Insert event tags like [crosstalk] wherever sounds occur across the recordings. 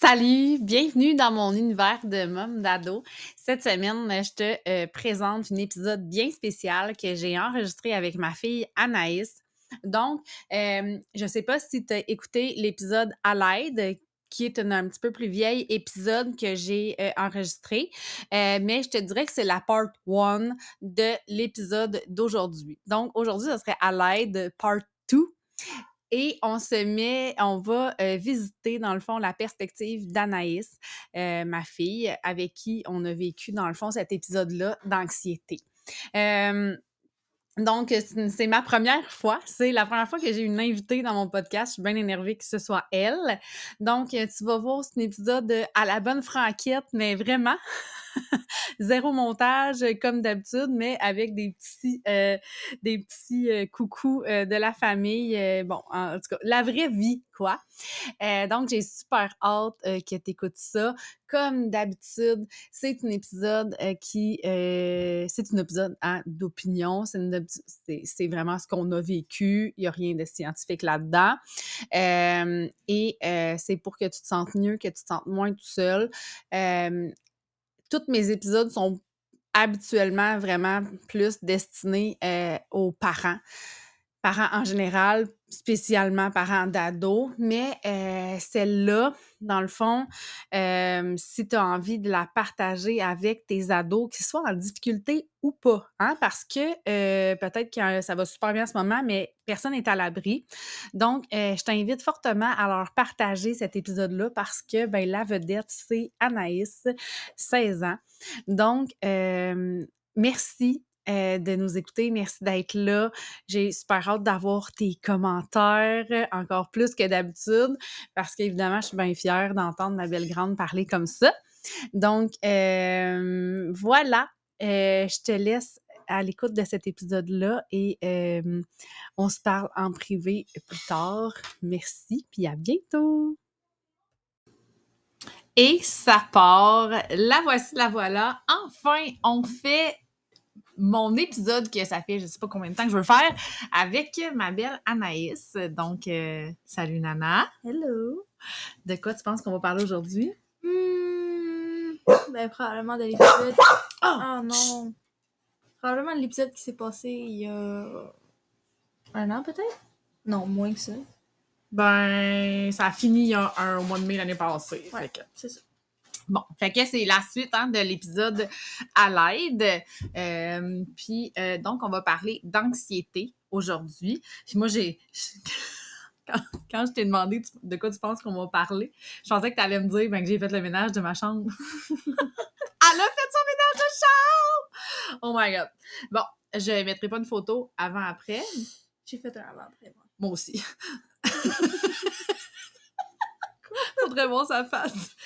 Salut, bienvenue dans mon univers de mom d'ado. Cette semaine, je te euh, présente un épisode bien spécial que j'ai enregistré avec ma fille Anaïs. Donc, euh, je ne sais pas si tu as écouté l'épisode à qui est un, un, petit peu plus vieil épisode que j'ai euh, enregistré, mais je te dirais que c'est la part 1 de l'épisode d'aujourd'hui. Donc, aujourd'hui, ce serait à part 2. Et on se met, on va euh, visiter dans le fond la perspective d'Anaïs, euh, ma fille, avec qui on a vécu dans le fond cet épisode-là d'anxiété. Euh, donc, c'est ma première fois. C'est la première fois que j'ai une invitée dans mon podcast. Je suis bien énervée que ce soit elle. Donc, tu vas voir, c'est un épisode à la bonne franquette, mais vraiment, [laughs] [laughs] zéro montage comme d'habitude, mais avec des petits, euh, des petits euh, coucous euh, de la famille. bon, en, tout cas, la vraie vie, quoi. donc, j'ai super hâte que tu écoutes ça. Comme d'habitude, c'est un épisode qui... c'est un épisode hein, d'opinion. C'est vraiment ce qu'on a vécu. Il n'y a rien de scientifique là-dedans. et c'est pour que tu te sentes mieux, que tu te sentes moins tout seul tous mes épisodes sont habituellement vraiment plus destinés euh, aux parents. Parents en général, spécialement parents d'ados, mais euh, celle-là, dans le fond, euh, si tu as envie de la partager avec tes ados, qu'ils soient en difficulté ou pas, hein, parce que euh, peut-être que ça va super bien en ce moment, mais personne n'est à l'abri. Donc, je t'invite fortement à leur partager cet épisode-là parce que ben, la vedette, c'est Anaïs, 16 ans. Donc, merci euh, de nous écouter. Merci d'être là. J'ai super hâte d'avoir tes commentaires, encore plus que d'habitude, parce qu'évidemment, je suis bien fière d'entendre ma belle grande parler comme ça. Donc, euh, voilà, euh, je te laisse à l'écoute de cet épisode-là et euh, on se parle en privé plus tard. Merci, puis à bientôt! Et ça part. La voici, la voilà. Enfin, on fait mon épisode que ça fait je sais pas combien de temps que je veux faire avec ma belle Anaïs. Donc, euh, salut Nana. Hello. De quoi tu penses qu'on va parler aujourd'hui? Hmm, ben, probablement de l'épisode. Oh! oh non! Probablement de l'épisode qui s'est passé il y a un an peut-être? Non, moins que ça. Ben, ça a fini il y a un, au mois de mai l'année passée. Ouais, c'est ça. Bon, fait que c'est la suite hein, de l'épisode à l'aide. Euh, puis euh, donc, on va parler d'anxiété aujourd'hui. Puis moi, j'ai. [laughs] Quand, quand, je t'ai demandé de quoi tu penses qu'on va parler, je pensais que tu allais me dire ben, que j'ai fait le ménage de ma chambre. [laughs] Elle a fait son ménage de chambre! Oh my god. Bon, je ne mettrai pas une photo avant-après. J'ai fait un avant-après, moi. Moi aussi. [laughs] Faudrait voir sa face.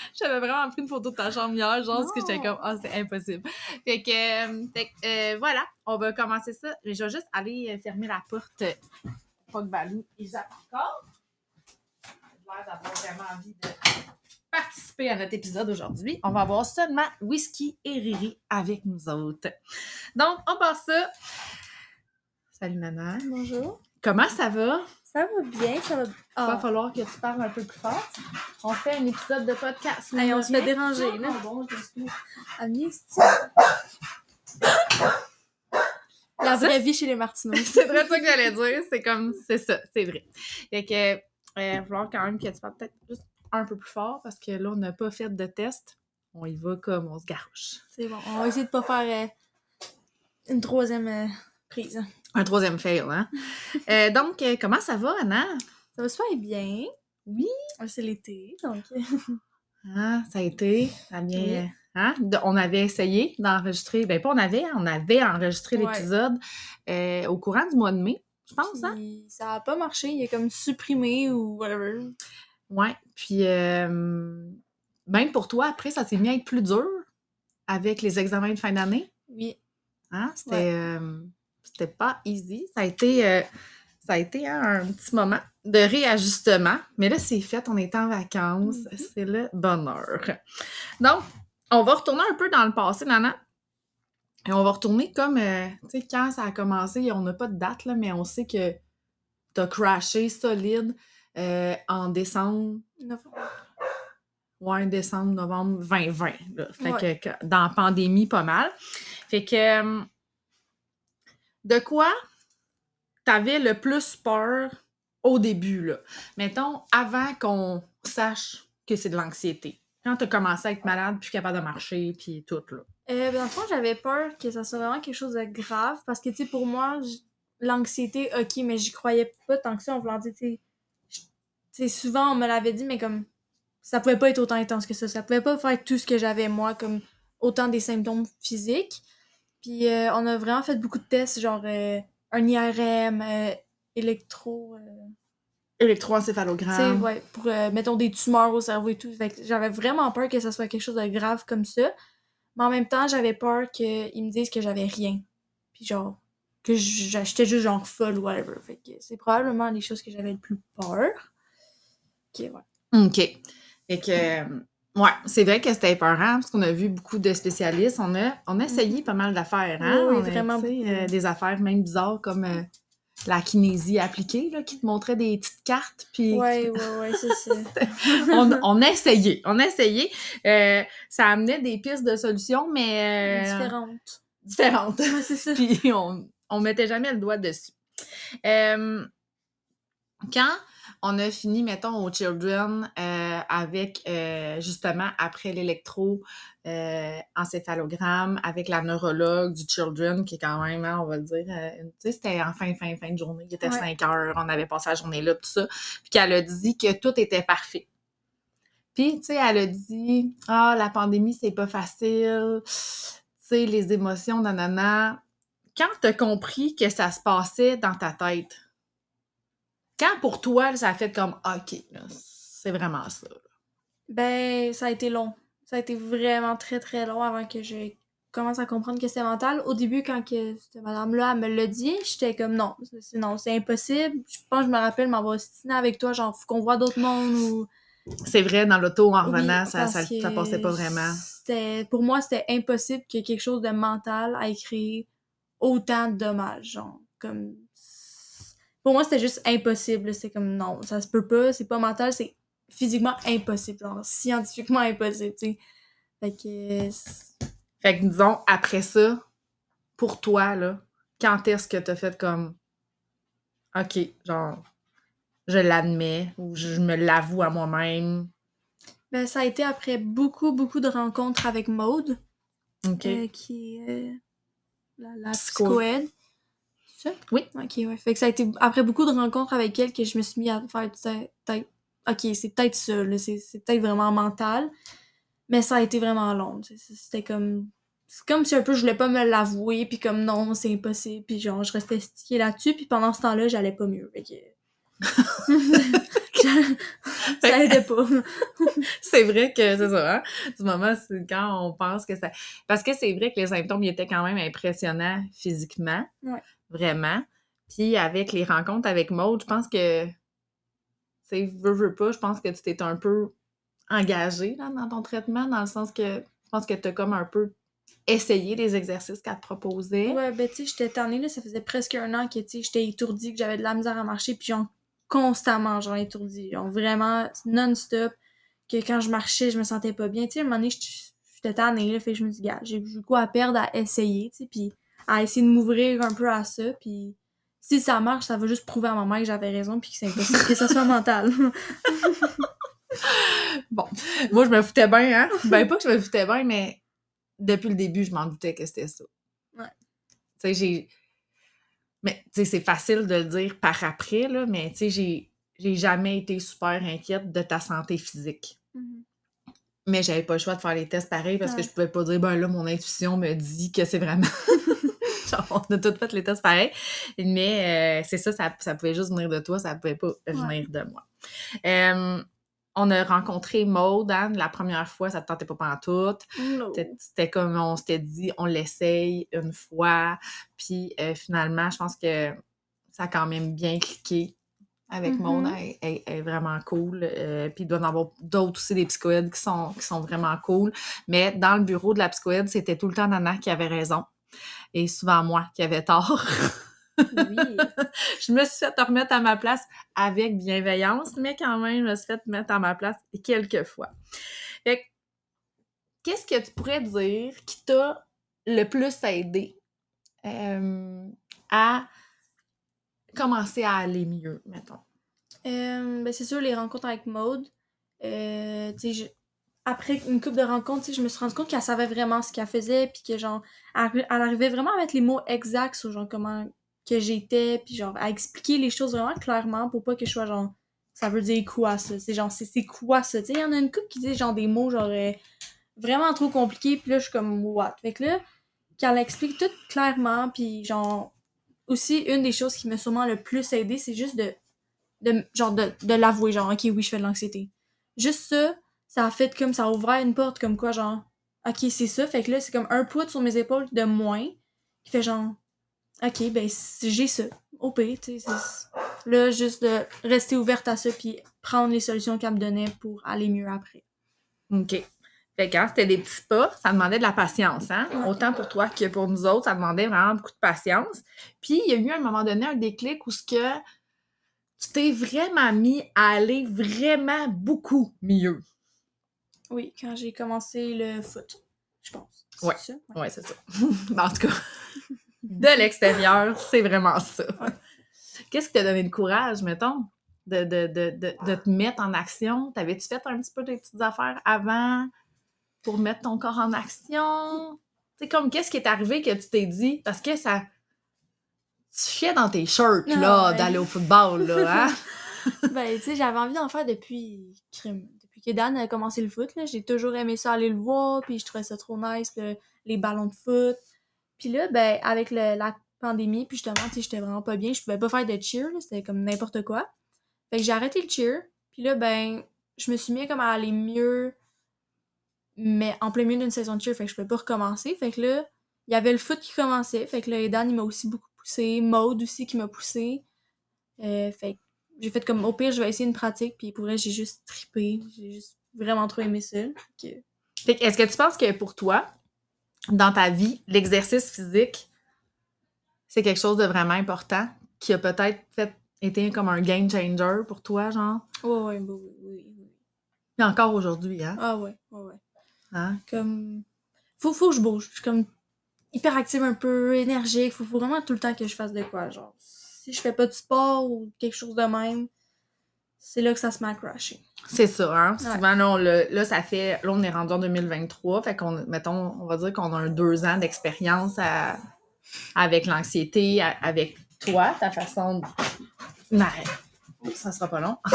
[laughs] J'avais vraiment pris une photo de ta chambre hier, genre, parce que j'étais comme, ah, oh, c'est impossible. [laughs] Fait que, euh, fait euh, voilà, on va commencer ça. Je vais juste aller euh, fermer la porte. Pas que Balou, zappe encore. J'ai l'air d'avoir vraiment envie de participer à notre épisode aujourd'hui. On va avoir seulement whisky et Riri avec nous autres. Donc, on passe ça. Salut, Nana. Bonjour. Comment ça va? Ça va bien, ça va. Il va falloir que tu parles un peu plus fort. On fait un épisode de podcast. On se fait déranger, là. bon, je La vraie vie chez les Martineaux. [laughs] c'est vrai ça que j'allais dire. C'est comme, c'est ça, c'est vrai. Fait que, euh, il va falloir quand même que tu parles peut-être juste un peu plus fort parce que là, on n'a pas fait de test. On y va comme on se garoche. C'est bon. On va essayer de pas faire euh, une troisième euh, prise. Un troisième fail, hein? [laughs] euh, donc, euh, comment ça va, Anna? Ça va super bien. Oui. C'est l'été, donc. [laughs] ah, ça a été. Ça bien. Oui. Hein? on avait essayé d'enregistrer. Ben, pas on avait, on avait enregistré ouais. l'épisode euh, au courant du mois de mai, je pense, hein? Ça n'a pas marché. Il est comme supprimé ou whatever. Ouais. Puis, euh, même pour toi, après, ça s'est mis à être plus dur avec les examens de fin d'année? Oui. Hein? C'était. Ouais. C'était pas easy. Ça a été, euh, ça a été hein, un petit moment de réajustement. Mais là, c'est fait, on est en vacances. Mm -hmm. C'est le bonheur. Donc, on va retourner un peu dans le passé, Nana. Et on va retourner comme, euh, tu sais, quand ça a commencé, on n'a pas de date, là, mais on sait que tu as crashé solide euh, en décembre Novembre. Ouais, décembre, novembre 2020. Là. Fait Ouais. que, dans la pandémie, pas mal. Fait que de quoi t'avais le plus peur au début, là? Mettons, avant qu'on sache que c'est de l'anxiété. Quand t'as commencé à être malade, plus capable de marcher, puis tout, là. Euh, ben, dans le fond, j'avais peur que ça soit vraiment quelque chose de grave parce que, tu sais, pour moi, l'anxiété, ok, mais j'y croyais pas tant que ça. En voulant dire, tu sais, souvent, on me l'avait dit, mais comme, ça pouvait pas être autant intense que ça. Ça pouvait pas faire tout ce que j'avais, moi, comme autant des symptômes physiques. Puis, euh, on a vraiment fait beaucoup de tests, genre euh, un IRM, euh, électro. euh, Électroencéphalogramme. ouais, pour, euh, mettons, des tumeurs au cerveau et tout. Fait que j'avais vraiment peur que ça soit quelque chose de grave comme ça. Mais en même temps, j'avais peur qu'ils me disent que j'avais rien. Puis genre, que j- j'étais juste genre folle ou whatever. Fait que c'est probablement les choses que j'avais le plus peur. Ok, ouais. OK. Fait que, ouais, c'est vrai que c'était épeurant parce qu'on a vu beaucoup de spécialistes. On a, on a essayé pas mal d'affaires, hein? Oui, oui, On a, vraiment euh, des affaires même bizarres comme euh, la kinésie appliquée, là, qui te montrait des petites cartes. Puis Ouais, ouais, ouais, c'est [laughs] ça. on, on a essayé. On a essayé. Euh, ça amenait des pistes de solutions, mais. euh, Différente. différentes. Ouais, c'est ça. [laughs] Puis on, on mettait jamais le doigt dessus. Quand on a fini, mettons, au Children euh, avec euh, justement après l'électro euh, encéphalogramme, avec la neurologue du Children, qui est quand même, hein, on va le dire, tu sais, c'était en fin, fin, fin de journée, il était Ouais. 5 heures, on avait passé la journée là, tout ça, puis qu'elle a dit que tout était parfait. Puis, tu sais, elle a dit Ah, la pandémie, c'est pas facile. Tu sais, les émotions, nanana. Quand t'as compris que ça se passait dans ta tête, quand pour toi, là, ça a fait comme OK, c'est vraiment ça. là? Ben, ça a été long. Ça a été vraiment très très long avant que je commence à comprendre que c'était mental. Au début, quand que cette madame-là, me l'a dit, j'étais comme non, c'est non, c'est impossible. Je pense que je me rappelle m'avoir stiné avec toi, genre faut qu'on voit d'autres mondes ou. C'est vrai, dans l'auto, en revenant, Oui, ça, ça, ça passait pas vraiment. C'était, pour moi, c'était impossible que quelque chose de mental ait créé autant de dommages, genre comme. Pour moi, c'était juste impossible. C'était comme non, ça se peut pas, c'est pas mental, c'est physiquement impossible, genre scientifiquement impossible, tu sais. Fait que. c'est- Fait que disons, après ça, pour toi, là, quand est-ce que t'as fait comme OK, genre, je l'admets ou je me l'avoue à moi-même? Ben, ça a été après beaucoup, beaucoup de rencontres avec Maude, euh, qui est euh, la, la Psycho. psychoède. Ça? Oui. Ok, ouais. Fait que ça a été après beaucoup de rencontres avec elle que je me suis mis à faire peut-être-. Ok, c'est peut-être ça, là. C'est c'est peut-être vraiment mental. Mais ça a été vraiment long. C'était comme. C'est comme si un peu je voulais pas me l'avouer, puis comme non, c'est impossible, puis genre je restais stickée là-dessus, puis pendant ce temps-là, j'allais pas mieux. Fait que. [laughs] [laughs] ça aidait pas. c'est vrai que c'est ça, hein? Du moment, c'est quand on pense que ça. Parce que c'est vrai que les symptômes, ils étaient quand même impressionnants physiquement. Ouais. Vraiment. Puis avec les rencontres avec Maud, je pense que. Tu sais, veux, veux pas, je pense que tu t'es un peu engagé dans ton traitement, dans le sens que je pense que tu as comme un peu essayé les exercices qu'elle te proposait. Ouais, ben tu sais, j'étais tannée, là, ça faisait presque un an que, tu sais, j'étais étourdie, que j'avais de la misère à marcher, puis genre, constamment, genre, étourdie, genre, vraiment, non-stop, que quand je marchais, je me sentais pas bien, tu sais, à un moment donné, j'étais tannée, là, fait que je me dis, gars, j'ai j'ai quoi à perdre à essayer, tu sais, puis à essayer de m'ouvrir un peu à ça, puis si ça marche, ça va juste prouver à ma mère que j'avais raison, puis que c'est impossible que ça soit mental. [laughs] Bon, moi, je me foutais bien, hein? Ben, pas que je me foutais bien, mais depuis le début, je m'en doutais que c'était ça. Ouais. Tu sais, j'ai. Mais, tu sais, c'est facile de le dire par après, là, mais, tu sais, j'ai. J'ai jamais été super inquiète de ta santé physique. Mhm. Mais j'avais pas le choix de faire les tests pareils parce que je pouvais pas dire, ben là, mon intuition me dit que c'est vraiment. [laughs] [laughs] Genre, on a toutes fait les tests pareils. Mais euh, c'est ça, ça, ça pouvait juste venir de toi, ça pouvait pas venir de moi. Euh, on a rencontré Maude, hein, la première fois, ça te tentait pas pantoute. No. C'était- comme on s'était dit, on l'essaye une fois. Puis euh, finalement, je pense que ça a quand même bien cliqué avec Mhm. Maude. Elle, elle- elle est vraiment cool. Euh, puis il doit y en avoir d'autres aussi, des psychoèdes qui sont, qui sont vraiment cool. Mais dans le bureau de la psychoède, c'était tout le temps Nana qui avait raison. Et souvent moi qui avais tort. Oui. [laughs] je me suis fait remettre à ma place avec bienveillance, mais quand même, je me suis fait mettre à ma place quelques fois. Qu'est-ce que tu pourrais dire qui t'a le plus aidé euh, à commencer à aller mieux, mettons? Euh, ben c'est sûr, les rencontres avec Maude. Euh, tu sais, je- après une couple de rencontres, je me suis rendu compte qu'elle savait vraiment ce qu'elle faisait, puis que genre, elle, arrivait vraiment à mettre les mots exacts sur genre comment que j'étais, puis genre à expliquer les choses vraiment clairement pour pas que je sois genre, ça veut dire quoi ça, c'est genre, c'est quoi ça, il y en a une couple qui dit genre des mots genre euh, vraiment trop compliqués, puis là je suis comme what, fait que là, qu'elle explique tout clairement, puis genre, aussi une des choses qui m'a sûrement le plus aidé, c'est juste de de genre de, de l'avouer genre ok oui je fais de l'anxiété. Juste ça ça a fait comme ça a ouvert une porte comme quoi genre ok c'est ça fait que là c'est comme un poids sur mes épaules de moins qui fait genre ok ben j'ai ça au pire tu sais là juste de rester ouverte à ça puis prendre les solutions qu'elle me donnait pour aller mieux après OK. Fait que quand c'était des petits pas, ça demandait de la patience, hein? Ouais. Autant pour toi que pour nous autres, ça demandait vraiment beaucoup de patience. Puis, il y a eu à un moment donné un déclic où ce que tu t'es vraiment mis à aller vraiment beaucoup mieux. Oui quand j'ai commencé le foot je pense C'est Ouais. ça? Ouais, c'est ça. [laughs] en tout cas, [laughs] de l'extérieur, c'est vraiment ça. Qu'est-ce qui t'a donné le courage, mettons, de, de, de, de, de te mettre en action? T'avais-tu fait un petit peu des petites affaires avant pour mettre ton corps en action? Sais, comme qu'est-ce qui est arrivé que tu t'es dit? Parce que ça. Tu chiais dans tes shirts, là, ouais. d'aller au football, là, hein? [laughs] ben, tu sais, j'avais envie d'en faire depuis crime. Depuis que Dan a commencé le foot, j'ai toujours aimé ça aller le voir, puis je trouvais ça trop nice, le- les ballons de foot. Puis là, ben, avec la pandémie, puis justement, tu sais, j'étais vraiment pas bien, je pouvais pas faire de cheer, c'était comme n'importe quoi. Fait que j'ai arrêté le cheer, puis là, ben, je me suis mis comme à aller mieux, mais en plein milieu d'une saison de cheer, fait que je pouvais pas recommencer. Fait que là, il y avait le foot qui commençait, fait que là, Dan, il m'a aussi beaucoup poussé, Maude aussi qui m'a poussé. Euh, fait que j'ai fait comme au pire je vais essayer une pratique puis pour vrai j'ai juste trippé j'ai juste vraiment trop aimé ça Fait que est-ce que tu penses que pour toi, dans ta vie, l'exercice physique, c'est quelque chose de vraiment important qui a peut-être fait été comme un game changer pour toi, genre? oui, oui, oui, oui. Puis encore aujourd'hui, hein? ah ouais ouais ouais Hein? comme faut faut que je bouge je suis comme hyper active un peu énergique faut, faut vraiment tout le temps que je fasse de quoi genre si je fais pas de sport ou quelque chose de même c'est là que ça se met à crasher C'est ça, hein? Ouais. Souvent, là, on le- là, ça fait... Là, on est rendu en 2023, fait qu'on, mettons, on va dire qu'on a un deux ans d'expérience à- avec l'anxiété, avec toi, ta façon de... Mais, ça sera pas long. [laughs]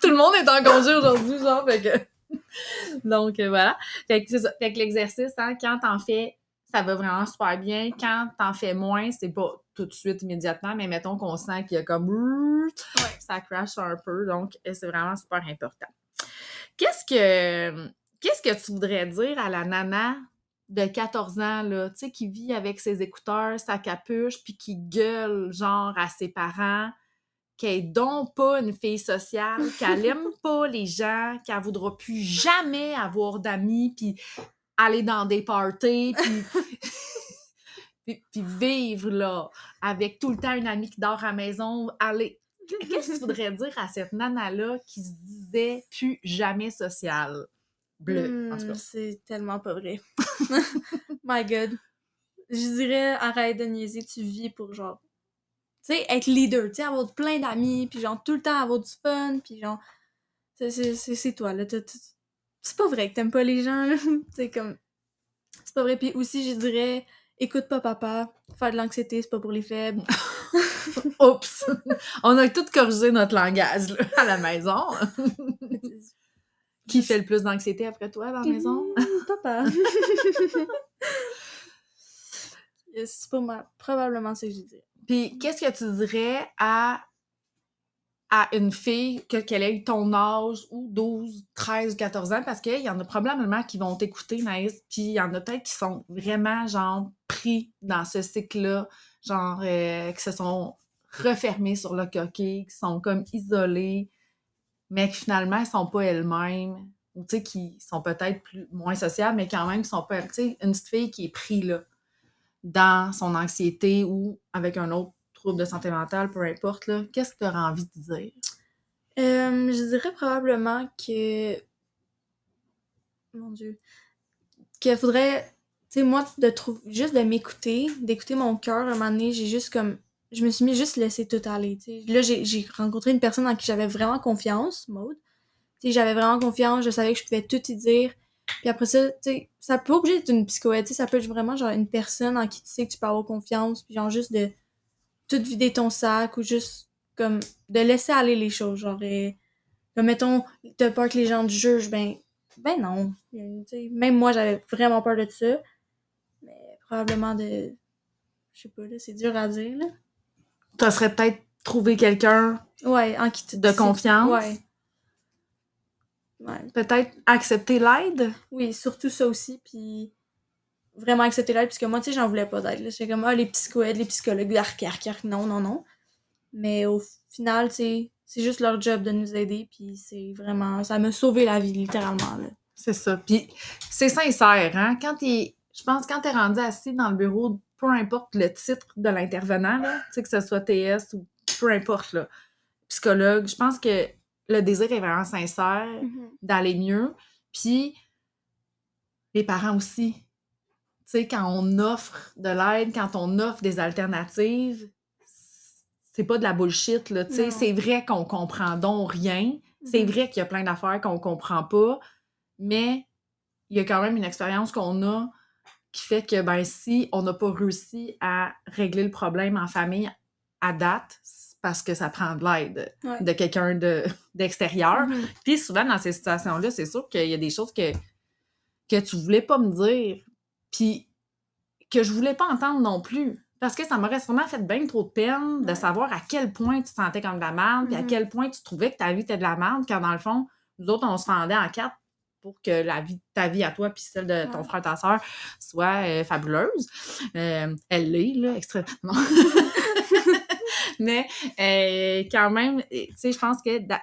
Tout le monde est en congé aujourd'hui, genre, fait que... [laughs] Donc, euh, voilà. Fait que c'est ça. Fait que l'exercice, hein, quand t'en fais, ça va vraiment super bien. Quand t'en fais moins, c'est pas tout de suite, immédiatement, mais mettons qu'on sent qu'il y a comme... Ça crash un peu, donc c'est vraiment super important. Qu'est-ce que... Qu'est-ce que tu voudrais dire à la nana de 14 ans, là, tu sais, qui vit avec ses écouteurs, sa capuche, puis qui gueule, genre, à ses parents, qu'elle est donc pas une fille sociale, qu'elle aime [laughs] pas les gens, qu'elle voudra plus jamais avoir d'amis, puis aller dans des parties, [laughs] puis... [laughs] puis, puis vivre, là, avec tout le temps une amie qui dort à la maison, aller... [laughs] Qu'est-ce que tu voudrais dire à cette nana-là qui se disait plus jamais sociale? Bleu, en tout cas. c'est tellement pas vrai my god je dirais arrête de niaiser tu vis pour genre tu sais être leader tu sais avoir plein d'amis puis genre tout le temps avoir du fun puis genre c'est- toi là c'est pas vrai que t'aimes pas les gens [laughs] c'est comme c'est pas vrai puis aussi je dirais écoute pas papa faire de l'anxiété c'est pas pour les faibles [laughs] Oups! On a tout corrigé notre langage là, à la maison. [laughs] Qui fait le plus d'anxiété après toi dans la maison? Mmh, papa c'est pas mal probablement ce que je dirais Puis qu'est-ce que tu dirais à, à une fille que, qu'elle ait ton âge ou 12, 13, 14 ans? Parce qu'il y en a probablement qui vont t'écouter, Naïs, puis il y en a peut-être qui sont vraiment, genre, pris dans ce cycle-là, genre, euh, qui se sont refermés sur le coquille, qui sont comme isolés, mais que finalement, elles sont pas elles-mêmes, ou tu sais, qui sont peut-être plus moins sociables, mais quand même, qui sont pas, tu sais, une petite fille qui est prise, là, dans son anxiété ou avec un autre troubles de santé mentale, peu importe, là, qu'est-ce que tu aurais envie de dire? Euh, je dirais probablement que. Mon Dieu. Qu'il faudrait. Tu sais, moi, de trouver. Juste de m'écouter, d'écouter mon cœur, un moment donné, j'ai juste comme. Je me suis mis juste laisser tout aller. tu sais. Là, j'ai rencontré une personne en qui j'avais vraiment confiance, Maude. J'avais vraiment confiance, je savais que je pouvais tout y dire. Puis après ça, tu sais, ça peut pas obligé d'être une sais, ça peut être vraiment genre une personne en qui tu sais que tu peux avoir confiance, puis genre juste de tout vider ton sac ou juste comme de laisser aller les choses, genre comme mettons t'as peur que les gens te jugent, ben ben non, même moi j'avais vraiment peur de ça, mais probablement de je sais pas là, c'est dur à dire là. Tu serais peut-être trouver quelqu'un Ouais, en qui de confiance. Ouais. Ouais. Peut-être accepter l'aide. Oui, surtout ça aussi, puis vraiment accepter l'aide, puisque moi, tu sais, j'en voulais pas d'aide. là. J'étais comme, ah, les psychoèdes, les psychologues, arc, arc, arc, non, non, non. Mais au final, tu sais, c'est juste leur job de nous aider, puis c'est vraiment, ça m'a sauvé la vie, littéralement, là. C'est ça. Puis c'est sincère, hein? Quand t'es. Je pense quand t'es rendu assis dans le bureau, peu importe le titre de l'intervenant, là, tu sais, que ce soit TS ou peu importe, là, psychologue, je pense que le désir est vraiment sincère d'aller mieux. Puis les parents aussi. Sais, quand on offre de l'aide, quand on offre des alternatives, c'est pas de la bullshit, là. Tu sais, Non. c'est vrai qu'on comprend donc rien. C'est Mhm. vrai qu'il y a plein d'affaires qu'on comprend pas, mais il y a quand même une expérience qu'on a qui fait que, ben, si on n'a pas réussi à régler le problème en famille à date, c'est parce que ça prend de l'aide Ouais. de quelqu'un de- [laughs] d'extérieur. Mhm. Puis souvent, dans ces situations-là, c'est sûr qu'il y a des choses que, que tu voulais pas me dire, puis que je voulais pas entendre non plus. Parce que ça m'aurait sûrement fait bien trop de peine de Ouais. savoir à quel point tu te sentais comme de la merde, puis à Mhm. quel point tu trouvais que ta vie était de la merde, quand dans le fond, nous autres, on se fendait en quatre pour que la vie, ta vie à toi puis celle de ton Ouais. frère, ta soeur soit euh, fabuleuse. Euh, elle l'est, là, extrêmement. [laughs] Mais euh, quand même, tu sais, je pense que da-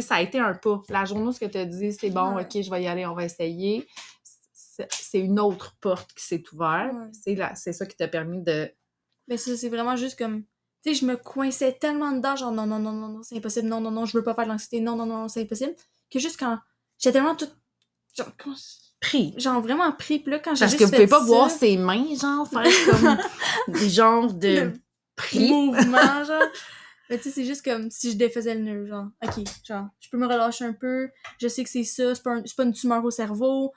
ça a été un pas. La journée où ce que tu as dit, c'est bon, Ouais. OK, je vais y aller, on va essayer. C'est une autre porte qui s'est ouverte. Ouais. C'est ça qui t'a permis de. Mais ça, c'est vraiment juste comme. Tu sais, je me coinçais tellement dedans, genre non, non, non, non, non, c'est impossible, non, non, non, je veux pas faire de l'anxiété, non, non, non, c'est impossible. Que juste quand. J'étais tellement toute. Genre, quand- Pris. genre vraiment pris, puis là, quand j'ai Parce que vous pouvez pas ça, voir ses mains, genre, faire [laughs] comme des genres de pris. mouvement, [laughs] genre. Mais tu sais, c'est juste comme si je défaisais le nœud, genre, ok, genre, je peux me relâcher un peu, je sais que c'est ça, c'est pas, un- c'est pas une tumeur au cerveau,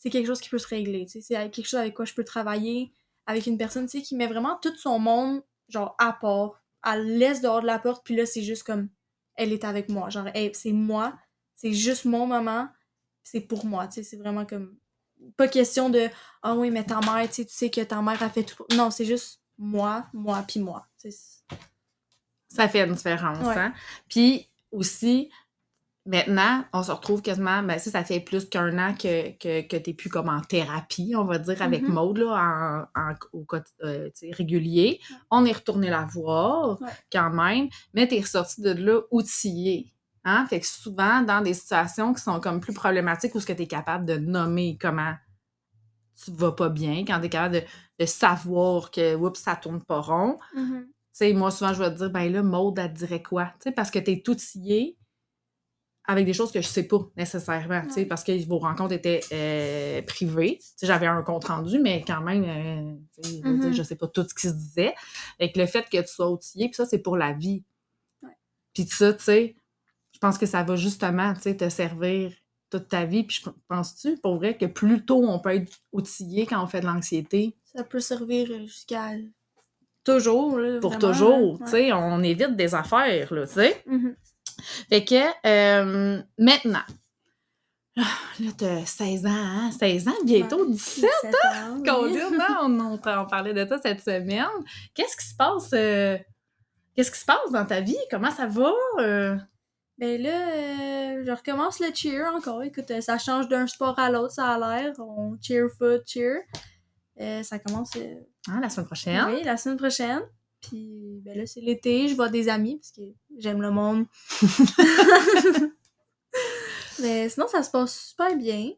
c'est quelque chose qui peut se régler, c'est quelque chose avec quoi je peux travailler, avec une personne, qui met vraiment tout son monde, genre, à part, elle laisse dehors de la porte, puis là, c'est juste comme, elle est avec moi, genre, hey, c'est moi, c'est juste mon moment, c'est pour moi, c'est vraiment comme, pas question de, ah oui, mais ta mère, tu sais, tu sais que ta mère a fait tout, non, c'est juste moi, moi, puis moi, Ça fait une différence, Ouais. hein? Puis aussi, maintenant, on se retrouve quasiment, ben ça, ça fait plus qu'un an que, que, que t'es plus comme en thérapie, on va dire, avec Mhm. Maud, là, en, en- au euh, tu régulier. On est retourné la voir, Ouais. quand même, mais t'es ressorti de là outillé. Hein? Fait que souvent, dans des situations qui sont comme plus problématiques, où ce que t'es capable de nommer comment tu vas pas bien, quand t'es capable de, de savoir que, oups, ça tourne pas rond, tu sais, moi, souvent, je vais te dire, ben là, Maude, elle te dirait quoi? Tu sais, parce que t'es outillé avec des choses que je sais pas nécessairement, Ouais. parce que vos rencontres étaient euh, privées. J'avais un compte rendu, mais quand même, euh, tu sais, je sais pas tout ce qui se disait. Avec le fait que tu sois outillé, puis ça, c'est pour la vie. Puis ça, tu sais, je pense que ça va justement, tu sais, te servir toute ta vie. Puis je penses-tu, pour vrai, que plus tôt on peut être outillé quand on fait de l'anxiété, Ça peut servir jusqu'à toujours, là, pour vraiment, toujours, tu sais, on évite des affaires, là, tu sais. Mhm. Fait que, euh, maintenant, ah, là, t'as 16 ans, hein? 16 ans, bientôt Ouais, 17 17 ans, [laughs] oui. Colin, hein? on, on, on parlait de ça cette semaine? Qu'est-ce qui se passe? euh, Qu'est-ce qui se passe dans ta vie? Comment ça va? euh? Ben là, euh, je recommence le cheer encore. Écoute, ça change d'un sport à l'autre, ça a l'air. On cheer foot, cheer. Ça commence Hein, la semaine prochaine? oui, la semaine prochaine. Puis ben là, c'est l'été, je vois des amis parce que j'aime le monde. [laughs] Mais sinon, ça se passe super bien.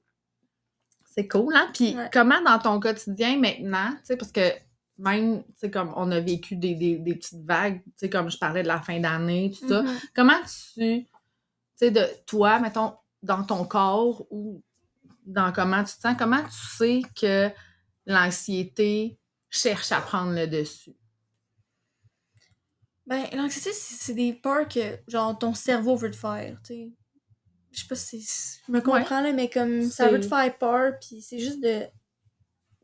C'est cool, hein? Puis Ouais. comment dans ton quotidien maintenant, tu sais, parce que même, tu sais, comme on a vécu des, des, des petites vagues, tu sais, comme je parlais de la fin d'année, tout ça. Mhm. Comment tu, tu sais, de toi, mettons, dans ton corps ou dans comment tu te sens, comment tu sais que l'anxiété cherche à prendre le dessus? Ben, l'anxiété, c'est des peurs que, genre, ton cerveau veut te faire, tu sais. Je sais pas si je me comprends, là, mais comme, ça veut te faire peur, puis c'est juste de...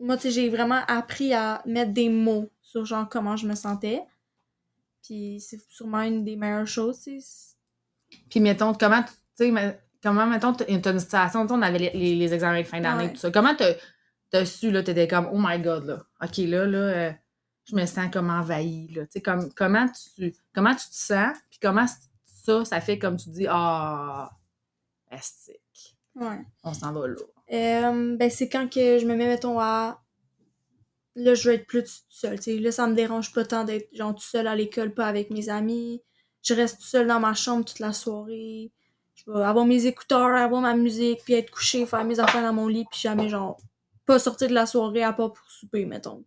Moi, tu sais, j'ai vraiment appris à mettre des mots sur, genre, comment je me sentais. Puis c'est sûrement une des meilleures choses, tu sais. Puis mettons, comment, tu sais, mais- comment, mettons, t'as une situation, on avait les, les- les examens de fin d'année, Ouais. tout ça. Comment t'as t'as su, là, t'étais comme, oh my god, là, OK, là, là, euh, je me sens comme envahie, là. Tu sais, comme, comment tu, comment tu te sens, puis comment ça, ça fait comme tu dis, ah, estique, Ouais. on s'en va là. Euh, ben, c'est quand que je me mets, mettons, à... Là, je veux être plus toute seule, tu sais. Là, ça me dérange pas tant d'être, genre, toute seule à l'école, pas avec mes amis. Je reste toute seule dans ma chambre toute la soirée. Je vais avoir mes écouteurs, avoir ma musique, puis être couchée, faire mes affaires dans mon lit, puis jamais, genre, pas sortir de la soirée à part pour souper, mettons.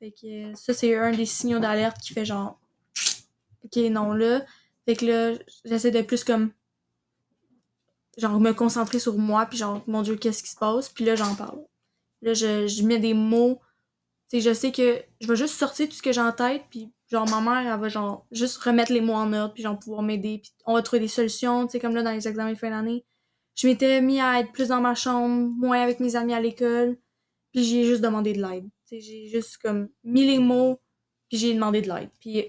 Fait que ça, c'est un des signaux d'alerte qui fait genre... OK, non, là. Fait que là, j'essaie de plus comme genre me concentrer sur moi puis genre mon dieu qu'est-ce qui se passe? Puis là j'en parle. Là je, je mets des mots. Tu sais je sais que je vais juste sortir tout ce que j'ai en tête puis genre ma mère elle va genre juste remettre les mots en ordre puis genre pouvoir m'aider puis on va trouver des solutions tu sais comme là dans les examens de fin d'année. Je m'étais mis à être plus dans ma chambre moins avec mes amis à l'école puis j'ai juste demandé de l'aide j'ai juste comme mis les mots puis j'ai demandé de l'aide puis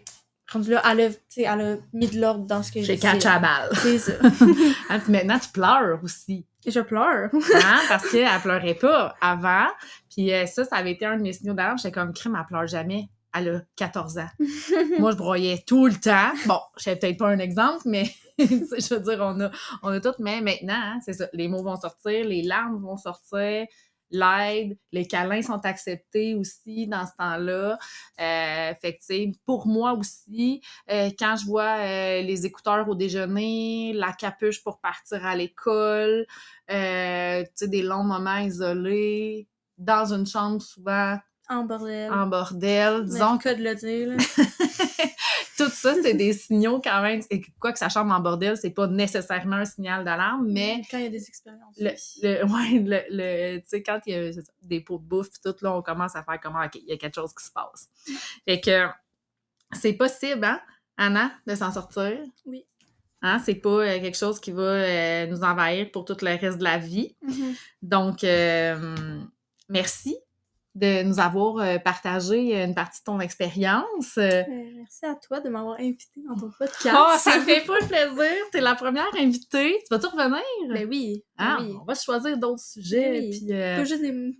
rendu là elle a, elle a mis de l'ordre dans ce que J'ai j'ai catch à balle. c'est ça [laughs] puis maintenant, tu pleures aussi. Je pleure Hein, [laughs] parce qu'elle pleurait pas avant. Puis euh, ça, ça avait été un de mes signaux d'alarme. J'étais comme, crime, elle pleure jamais. Elle a 14 ans. [laughs] Moi, je broyais tout le temps. Bon, je peut-être pas un exemple, mais je veux dire, on a, on a tout. Mais maintenant, hein, c'est ça. Les mots vont sortir, les larmes vont sortir, l'aide, les câlins sont acceptés aussi dans ce temps-là. Euh, fait que, pour moi aussi, euh, quand je vois euh, les écouteurs au déjeuner, la capuche pour partir à l'école, euh, tu sais, des longs moments isolés, dans une chambre souvent en bordel en bordel, disons que de le dire là. [laughs] tout ça, c'est des signaux quand même. Et quoi que sa chambre en bordel, c'est pas nécessairement un signal d'alarme, mais quand il y a des expériences le, [laughs] ouais, le, le- tu sais, quand il y a ça, des pots de bouffe, tout, là, on commence à faire comment, OK, il y a quelque chose qui se passe. Fait que c'est possible, hein, Anna, de s'en sortir? Oui. Hein, c'est pas euh, quelque chose qui va euh, nous envahir pour tout le reste de la vie. Mhm. Donc, euh, merci de nous avoir euh, partagé une partie de ton expérience. Euh, Euh, merci à toi de m'avoir invité dans ton podcast. Oh, ça me fait [laughs] full plaisir. T'es la première invitée. Tu vas-tu revenir? Ben oui, ben Ah, oui. on va choisir d'autres sujets. Oui. Puis, euh, Pas juste des,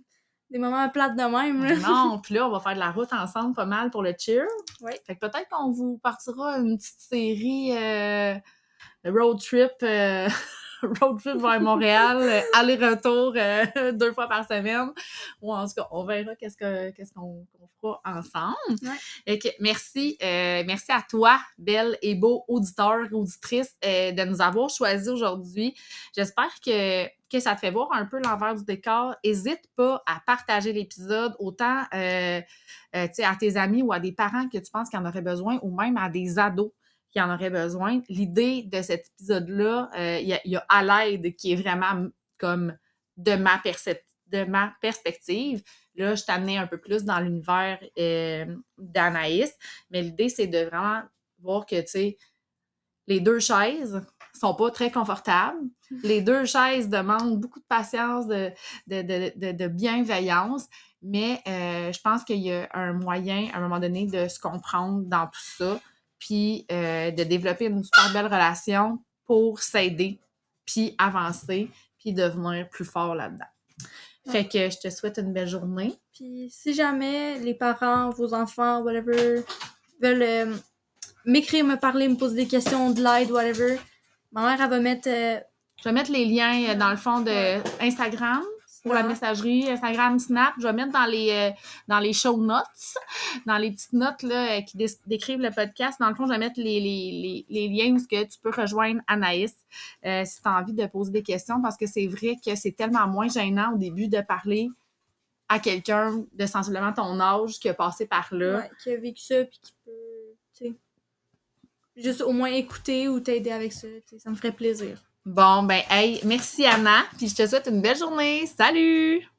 des moments plates de même. Là. non, [laughs] puis là, on va faire de la route ensemble pas mal pour le cheer. Oui. Fait que peut-être qu'on vous partira une petite série euh, road trip. [laughs] [laughs] road trip vers Montréal, euh, aller-retour euh, [laughs] deux fois par semaine. Ou en tout cas, on verra qu'est-ce que qu'est-ce qu'on fera ensemble. Ouais. Merci, euh, merci à toi, belle et beau auditeur, auditrice, euh, de nous avoir choisis aujourd'hui. J'espère que, que ça te fait voir un peu l'envers du décor. N'hésite pas à partager l'épisode autant euh, euh, à tes amis ou à des parents que tu penses qu'ils en auraient besoin ou même à des ados qui en auraient besoin. L'idée de cet épisode-là, euh, il y, a- il y a à l'aide qui est vraiment comme de ma, de ma perspective. Là, je t'amenais un peu plus dans l'univers euh, d'Anaïs, mais l'idée, c'est de vraiment voir que, tu sais, les deux chaises sont pas très confortables. [laughs] Les deux chaises demandent beaucoup de patience, de, de, de, de, de bienveillance, mais euh, je pense qu'il y a un moyen, à un moment donné, de se comprendre dans tout ça, puis euh, de développer une super belle relation pour s'aider, puis avancer, puis devenir plus fort là-dedans. Fait que je te souhaite une belle journée. Puis si jamais les parents, vos enfants, whatever, veulent euh, m'écrire, me parler, me poser des questions, de l'aide, whatever, ma mère, elle va mettre... euh, Je vais mettre les liens dans le fond de. Instagram pour la ah. messagerie Instagram, Snap. Je vais mettre dans les, euh, dans les show notes, dans les petites notes là, euh, qui décrivent le podcast. Dans le fond, je vais mettre les, les, les, liens où que tu peux rejoindre Anaïs euh, si tu as envie de poser des questions parce que c'est vrai que c'est tellement moins gênant au début de parler à quelqu'un de sensiblement ton âge qui a passé par là. Qui a vécu ça puis qui peut, tu sais, juste au moins écouter ou t'aider avec ça. Ça me ferait plaisir. Bon, ben, hey, merci Anna, puis je te souhaite une belle journée. Salut!